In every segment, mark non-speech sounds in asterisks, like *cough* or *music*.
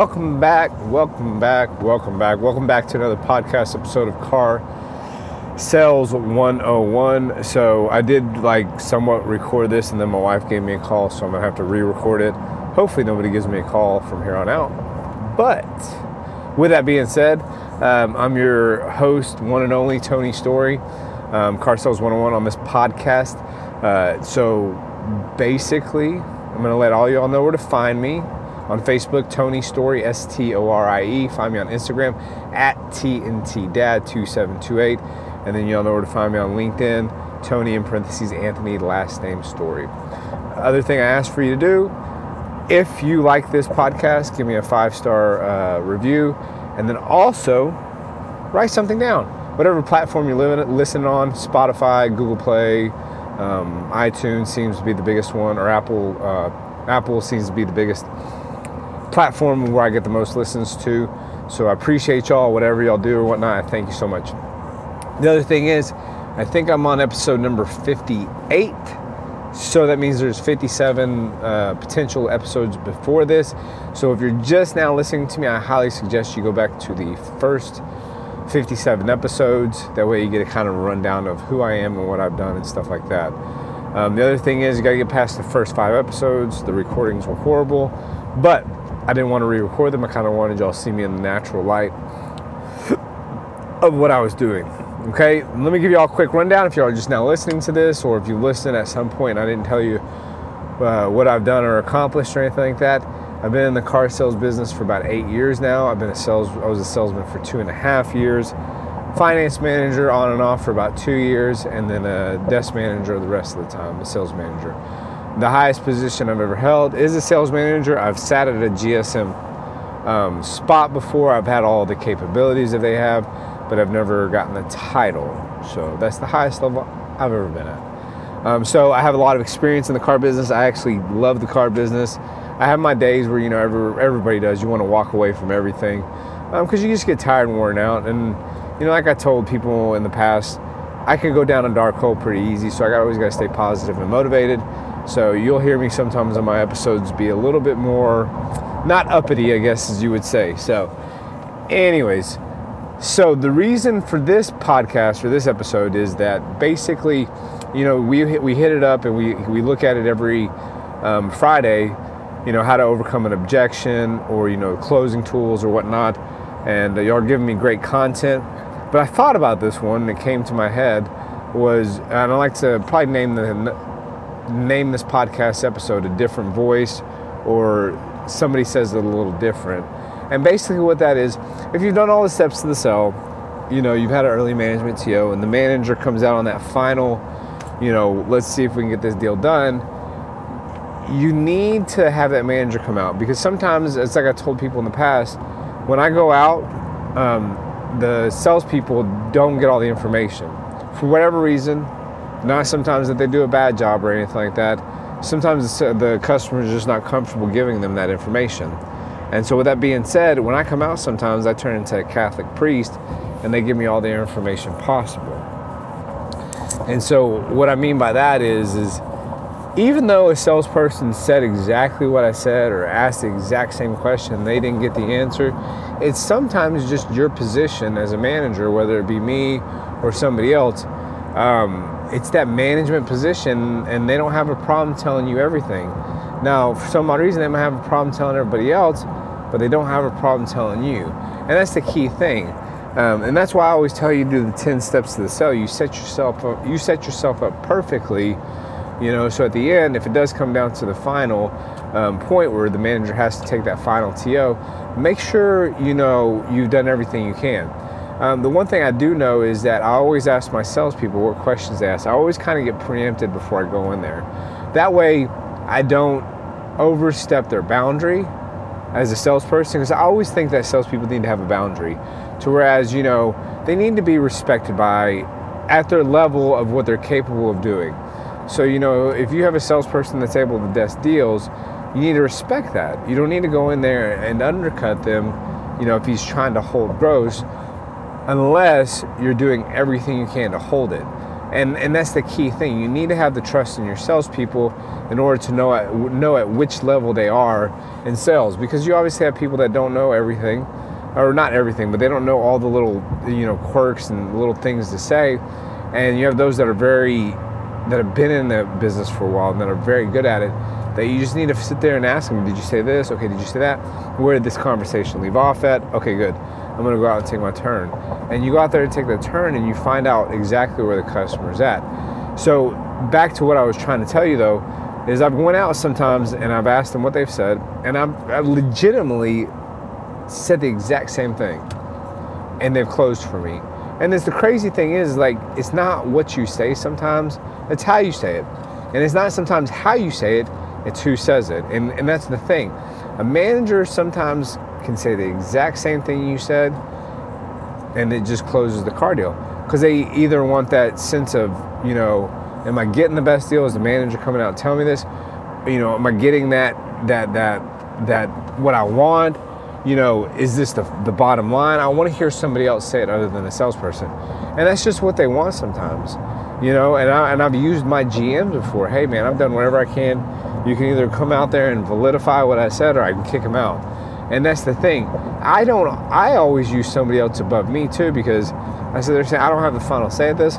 Welcome back, welcome back, welcome back, welcome back to another podcast episode of Car Sales 101. So I did like somewhat record this, and then my wife gave me a call, so I'm gonna have to re-record it. Hopefully, nobody gives me a call from here on out. But with that being said, um, I'm your host, one and only Tony Storie, um, Car Sales 101 on this podcast. Uh, so basically, I'm gonna let all y'all know where to find me on Facebook, Tony Storie, S T O R I E. Find me on Instagram at TNT Dad 2728. And then y'all know where to find me on LinkedIn, Tony in parentheses, Anthony, last name Storie. Other thing I ask for you to do, if you like this podcast, give me a five star uh, review. And then also write something down. Whatever platform you're living, listening on, Spotify, Google Play, um, iTunes seems to be the biggest one, or Apple. Uh, Apple seems to be the biggest platform where I get the most listens to. So I appreciate y'all, whatever y'all do or whatnot. I thank you so much. The other thing is, I think I'm on episode number 58. So that means there's 57 uh, potential episodes before this. So if you're just now listening to me, I highly suggest you go back to the first 57 episodes. That way you get a kind of rundown of who I am and what I've done and stuff like that. Um, the other thing is, you got to get past the first five episodes. The recordings were horrible, but I didn't want to re-record them. I kind of wanted y'all to see me in the natural light *laughs* of what I was doing. Okay, let me give you all a quick rundown. If y'all are just now listening to this, or if you listened at some point and I didn't tell you uh, what I've done or accomplished or anything like that, I've been in the car sales business for about eight years now. I've been a sales. I was a salesman for two and a half years, finance manager on and off for about two years, and then a desk manager the rest of the time, a sales manager. The highest position I've ever held is a sales manager. I've sat at a GSM um, spot before. I've had all the capabilities that they have, but I've never gotten the title. So that's the highest level I've ever been at. Um, so I have a lot of experience in the car business. I actually love the car business. I have my days where you know every, everybody does. You want to walk away from everything because um, you just get tired and worn out. And you know, like I told people in the past, I can go down a dark hole pretty easy. So I always got to stay positive and motivated. So you'll hear me sometimes on my episodes be a little bit more, not uppity, I guess, as you would say. So, anyways, so the reason for this podcast or this episode is that basically, you know, we we hit it up and we we look at it every um, Friday. You know how to overcome an objection or you know closing tools or whatnot, and uh, y'all are giving me great content. But I thought about this one it came to my head was, and I like to probably name the name this podcast episode a different voice or somebody says it a little different. And basically, what that is, if you've done all the steps to the sell, you know, you've had an early management TO, and the manager comes out on that final, you know, let's see if we can get this deal done. You need to have that manager come out because sometimes, it's like I told people in the past, when I go out, um, the salespeople don't get all the information for whatever reason. Not sometimes that they do a bad job or anything like that. Sometimes uh, the customer is just not comfortable giving them that information. And so, with that being said, when I come out, sometimes I turn into a Catholic priest and they give me all the information possible. And so, what I mean by that is, is even though a salesperson said exactly what I said or asked the exact same question, they didn't get the answer, it's sometimes just your position as a manager, whether it be me or somebody else. Um, it's that management position and they don't have a problem telling you everything. Now, for some odd reason, they might have a problem telling everybody else, but they don't have a problem telling you. And that's the key thing. Um, and that's why I always tell you to do the 10 steps to the sell. You set yourself up, you set yourself up perfectly, you know, so at the end, if it does come down to the final um, point where the manager has to take that final TO, make sure, you know, you've done everything you can. Um, the one thing I do know is that I always ask my salespeople what questions they ask. I always kind of get preempted before I go in there. That way, I don't overstep their boundary as a salesperson because I always think that salespeople need to have a boundary. To whereas, you know, they need to be respected by at their level of what they're capable of doing. So, you know, if you have a salesperson that's able to desk deals, you need to respect that. You don't need to go in there and undercut them, you know, if he's trying to hold gross unless you're doing everything you can to hold it. And, and that's the key thing. You need to have the trust in your salespeople in order to know at, know at which level they are in sales. Because you obviously have people that don't know everything, or not everything, but they don't know all the little you know quirks and little things to say. And you have those that are very that have been in the business for a while and that are very good at it. That you just need to sit there and ask them, did you say this? Okay, did you say that? Where did this conversation leave off at? Okay, good. I'm gonna go out and take my turn. And you go out there and take the turn and you find out exactly where the customer's at. So back to what I was trying to tell you though, is I've went out sometimes and I've asked them what they've said, and I've, I've legitimately said the exact same thing, and they've closed for me. And it's the crazy thing is like it's not what you say sometimes, it's how you say it. And it's not sometimes how you say it, it's who says it. And and that's the thing. A manager sometimes can say the exact same thing you said and it just closes the car deal. Because they either want that sense of you know am i getting the best deal? Is the manager coming out telling me this? You know am i getting that that that that what i want? You know is this the, the bottom line? I want to hear somebody else say it other than a salesperson. And that's just what they want sometimes you know? And, I, and i've used my gms before. Hey man i've done whatever i can. You can either come out there and validify what i said or i can kick them out and that's the thing. I don't. I always use somebody else above me too because I said they're saying I don't have the final say at this.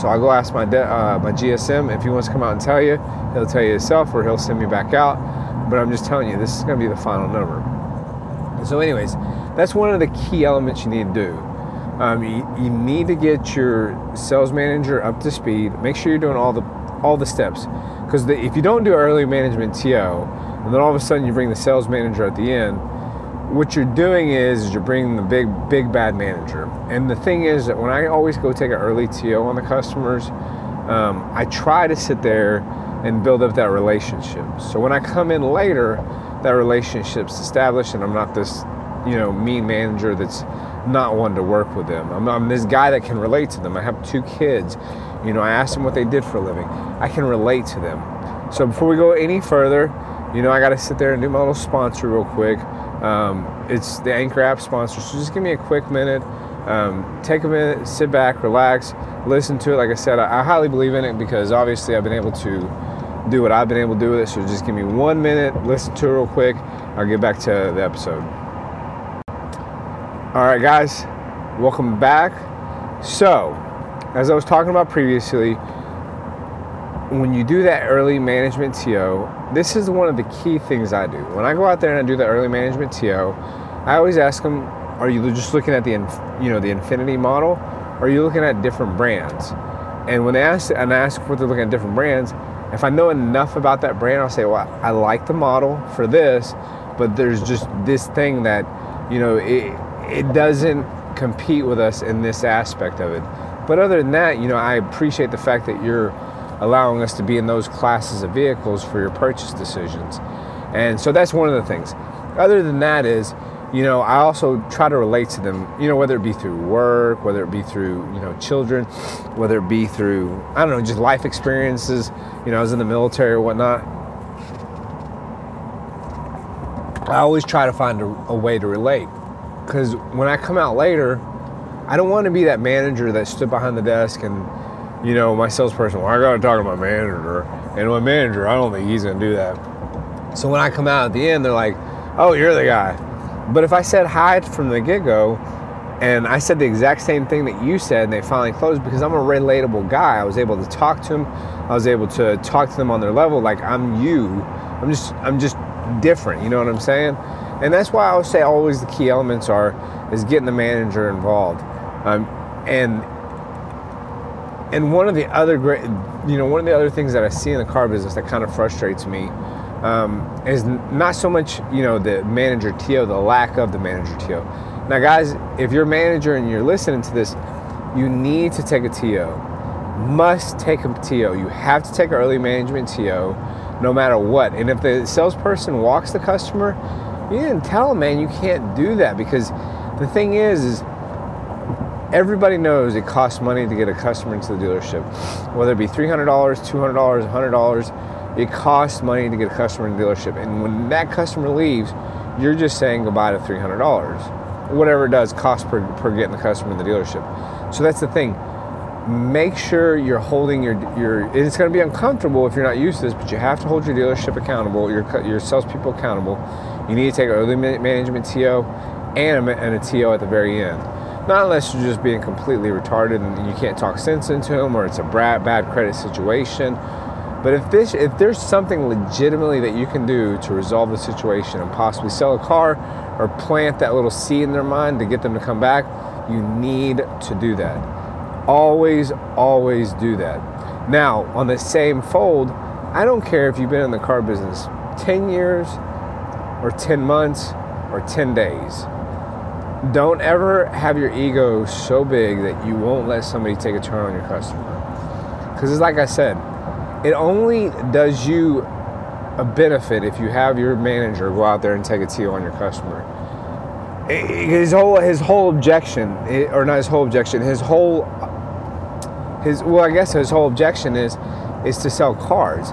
So I go ask my uh, my GSM if he wants to come out and tell you. He'll tell you himself, or he'll send me back out. But I'm just telling you, this is going to be the final number. So, anyways, that's one of the key elements you need to do. Um, you, you need to get your sales manager up to speed. Make sure you're doing all the all the steps because if you don't do early management TO, and then all of a sudden you bring the sales manager at the end what you're doing is, is you're bringing the big big bad manager. And the thing is that when i always go take an early to on the customers um, i try to sit there and build up that relationship. So when i come in later that relationship's established and i'm not this you know mean manager that's not one to work with them. I'm, I'm this guy that can relate to them. I have two kids. You know i asked them what they did for a living. I can relate to them. So before we go any further you know i got to sit there and do my little sponsor real quick um, it's the Anchor app sponsor, so just give me a quick minute. Um, take a minute, sit back, relax, listen to it. Like I said, I, I, highly believe in it because obviously I've been able to do what I've been able to do with it. So just give me one minute, listen to it real quick. I'll get back to the episode. All right, guys, welcome back. So, as I was talking about previously, when you do that early management TO, this is one of the key things I do. When I go out there and I do the early management TO, I always ask them, are you just looking at the you know the Infiniti model, or are you looking at different brands? And when they ask and I ask what they're looking at different brands, if I know enough about that brand, I'll say, well, I like the model for this, but there's just this thing that you know it it doesn't compete with us in this aspect of it. But other than that, you know, I appreciate the fact that you're allowing us to be in those classes of vehicles for your purchase decisions. And so that's one of the things. Other than that is, you know, I also try to relate to them, you know, whether it be through work, whether it be through, you know, children, whether it be through, I don't know, just life experiences, you know, I was in the military or whatnot. I always try to find a, a way to relate. Because when I come out later, I don't want to be that manager that stood behind the desk and you know, my salesperson, well, I got to talk to my manager. And my manager, I don't think he's going to do that. So when I come out at the end, they're like, oh, you're the guy. But if I said hi from the get go and I said the exact same thing that you said and they finally closed because I'm a relatable guy, I was able to talk to them. I was able to talk to them on their level like I'm you. I'm just, I'm just different. You know what I'm saying? And that's why I would say always the key elements are is getting the manager involved. Um, and and one of the other great, you know, one of the other things that I see in the car business that kind of frustrates me um, is not so much, you know, the manager TO, the lack of the manager TO. Now, guys, if you're a manager and you're listening to this, you need to take a TO. Must take a TO. You have to take an early management TO no matter what. And if the salesperson walks the customer, you didn't tell them, man, you can't do that because the thing is, is everybody knows it costs money to get a customer into the dealership. Whether it be $300, $200, $100, it costs money to get a customer in the dealership. And when that customer leaves, you're just saying goodbye to $300. Whatever it does, cost per, per getting the customer in the dealership. So that's the thing. make sure you're holding your your. It's going to be uncomfortable if you're not used to this, but you have to hold your dealership accountable, your your salespeople accountable. You need to take an early management TO and a, and a TO at the very end. Not unless you're just being completely retarded and you can't talk sense into them, or it's a bad, bad credit situation. But if this, if there's something legitimately that you can do to resolve the situation and possibly sell a car or plant that little seed in their mind to get them to come back, you need to do that. Always, always do that. Now, on the same fold, I don't care if you've been in the car business 10 years or 10 months or 10 days. Don't ever have your ego so big that you won't let somebody take a turn on your customer. Because it's like I said, it only does you a benefit if you have your manager go out there and take a TO on your customer. His whole his whole objection, or not his whole objection, his whole his well, I guess his whole objection is is to sell cars.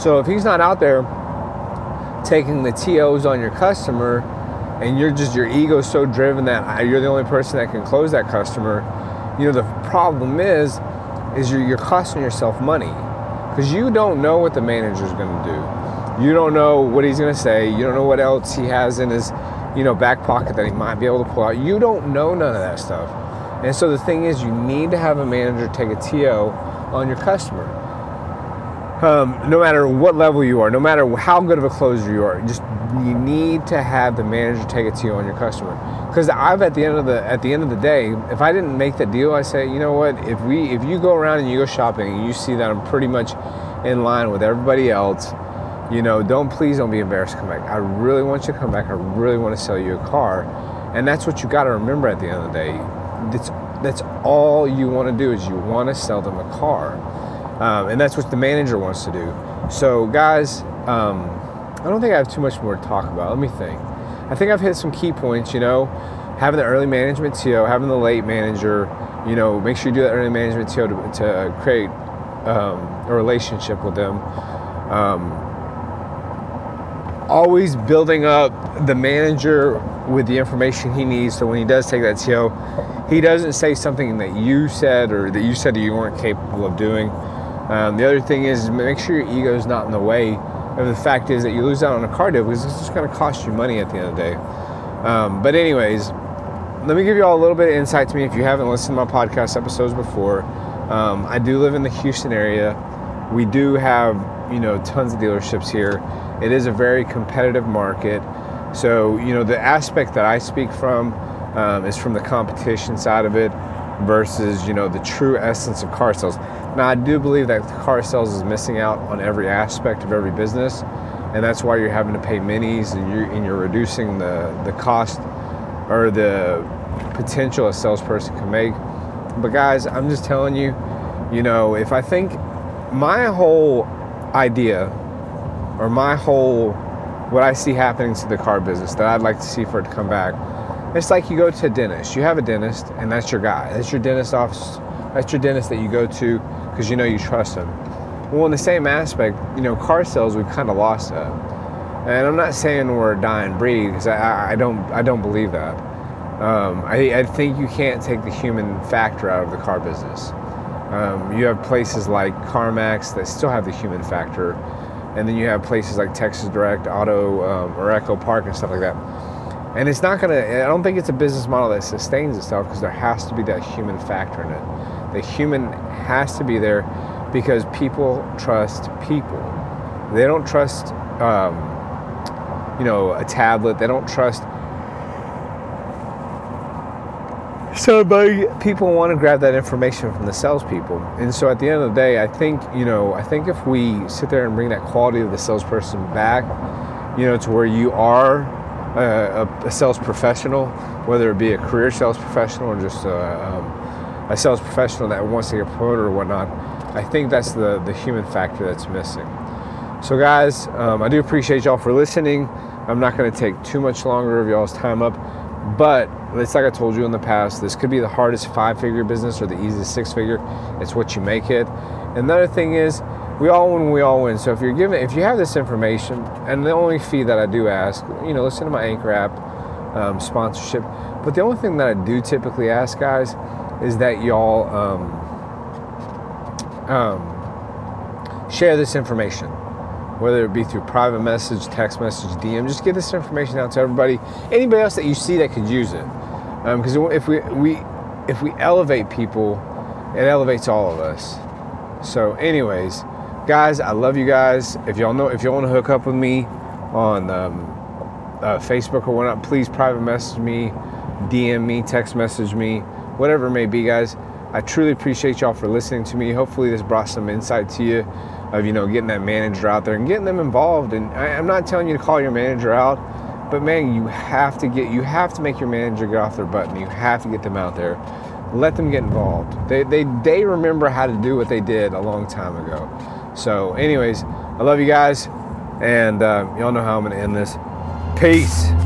So if he's not out there taking the TOs on your customer, and you're just your ego so driven that you're the only person that can close that customer, you know the problem is is you're, you're costing yourself money because you don't know what the manager's going to do. You don't know what he's going to say. You don't know what else he has in his, you know, back pocket that he might be able to pull out. You don't know none of that stuff. And so the thing is, you need to have a manager take a TO on your customer. Um, no matter what level you are, no matter how good of a closer you are, just you need to have the manager take it to you on your customer. Because I've at the end of the at the end of the day, if I didn't make the deal, I say, you know what? If we if you go around and you go shopping and you see that I'm pretty much in line with everybody else, you know, don't please don't be embarrassed to come back. I really want you to come back. I really want to sell you a car, and that's what you got to remember at the end of the day. That's that's all you want to do is you want to sell them a car, um, and that's what the manager wants to do. So, guys. Um, I don't think I have too much more to talk about. Let me think. I think I've hit some key points, you know, having the early management TO, having the late manager, you know, make sure you do that early management TO to, to create um, a relationship with them. Um, always building up the manager with the information he needs so when he does take that TO, he doesn't say something that you said or that you said you weren't capable of doing. Um, the other thing is make sure your ego is not in the way and the fact is that you lose out on a car deal because it's just going to cost you money at the end of the day. Um, but anyways, let me give you all a little bit of insight to me if you haven't listened to my podcast episodes before. Um, I do live in the Houston area. We do have you know tons of dealerships here. It is a very competitive market. So you know the aspect that I speak from um, is from the competition side of it versus you know the true essence of car sales. Now I do believe that car sales is missing out on every aspect of every business, and that's why you're having to pay minis and you're, and you're reducing the the cost or the potential a salesperson can make. But guys, I'm just telling you, you know, if I think my whole idea or my whole what I see happening to the car business that I'd like to see for it to come back it's like you go to a dentist. You have a dentist, and that's your guy. That's your dentist office. That's your dentist that you go to because you know you trust him. Well, in the same aspect, you know, car sales, we've kind of lost that. And I'm not saying we're a dying breed because I, I, don't I don't believe that. Um, I, I, think you can't take the human factor out of the car business. Um, you have places like CarMax that still have the human factor, and then you have places like Texas Direct, Auto, um, or EchoPark and stuff like that and it's not going to, I don't think it's a business model that sustains itself because there has to be that human factor in it. The human has to be there because people trust people. They don't trust, um, you know, a tablet. They don't trust somebody. People want to grab that information from the salespeople. And so at the end of the day, I think, you know, I think if we sit there and bring that quality of the salesperson back, you know, to where you are a, a, sales professional, whether it be a career sales professional or just a, um, a sales professional that wants to get promoted or whatnot, I think that's the, the human factor that's missing. So, guys, um, I do appreciate y'all for listening. I'm not going to take too much longer of y'all's time up, but it's like I told you in the past, this could be the hardest five figure business or the easiest six figure. It's what you make it. Another thing is, we all win, we all win. So if you're given, if you have this information, and the only fee that I do ask, you know, listen to my Anchor app um, sponsorship. But the only thing that I do typically ask guys is that y'all um, um, share this information, whether it be through private message, text message, DM. Just get this information out to everybody, anybody else that you see that could use it. Because um, if we we if we elevate people, it elevates all of us. So, anyways, guys, I love you guys. If y'all know, if y'all want to hook up with me on um, uh, Facebook or whatnot, please private message me, DM me, text message me, whatever it may be, guys. I truly appreciate y'all for listening to me. Hopefully, this brought some insight to you of you know getting that manager out there and getting them involved. And I, I'm not telling you to call your manager out, but man, you have to get you have to make your manager get off their butt, and you have to get them out there. Let them get involved. They they they remember how to do what they did a long time ago. So, anyways, I love you guys, and uh, y'all know how I'm gonna end this. Peace.